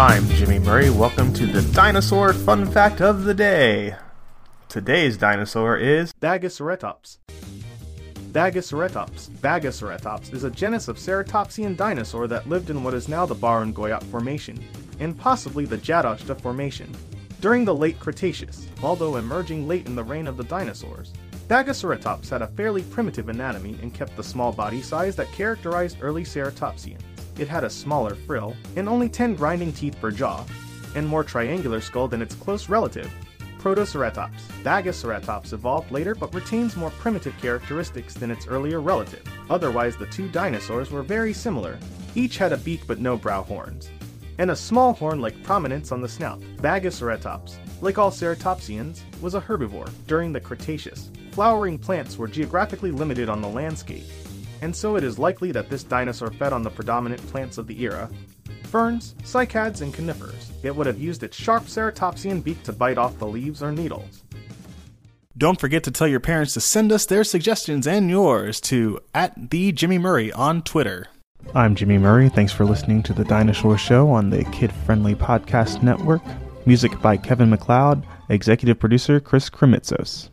I'm Jimmy Murray. Welcome to the Dinosaur Fun Fact of the Day. Today's dinosaur is Bagaceratops. Bagaceratops. Bagaceratops is a genus of ceratopsian dinosaur that lived in what is now the Barun Goyot Formation, and possibly the Djadochta Formation, during the late Cretaceous, although emerging late in the reign of the dinosaurs. Bagaceratops had a fairly primitive anatomy and kept the small body size that characterized early ceratopsians. It had a smaller frill and only 10 grinding teeth per jaw, and more triangular skull than its close relative, Protoceratops. Bagaceratops evolved later but retains more primitive characteristics than its earlier relative. Otherwise, the two dinosaurs were very similar. Each had a beak but no brow horns, and a small horn-like prominence on the snout. Bagaceratops, like all ceratopsians, was a herbivore during the Cretaceous. Flowering plants were geographically limited on the landscape, and so it is likely that this dinosaur fed on the predominant plants of the era, ferns, cycads, and conifers. It would have used its sharp ceratopsian beak to bite off the leaves or needles. Don't forget to tell your parents to send us their suggestions and yours to at the Jimmy Murray on Twitter. I'm Jimmy Murray. Thanks for listening to the Dinosaur Show on the Kid Friendly Podcast Network. Music by Kevin MacLeod, executive producer Chris Kremitzos.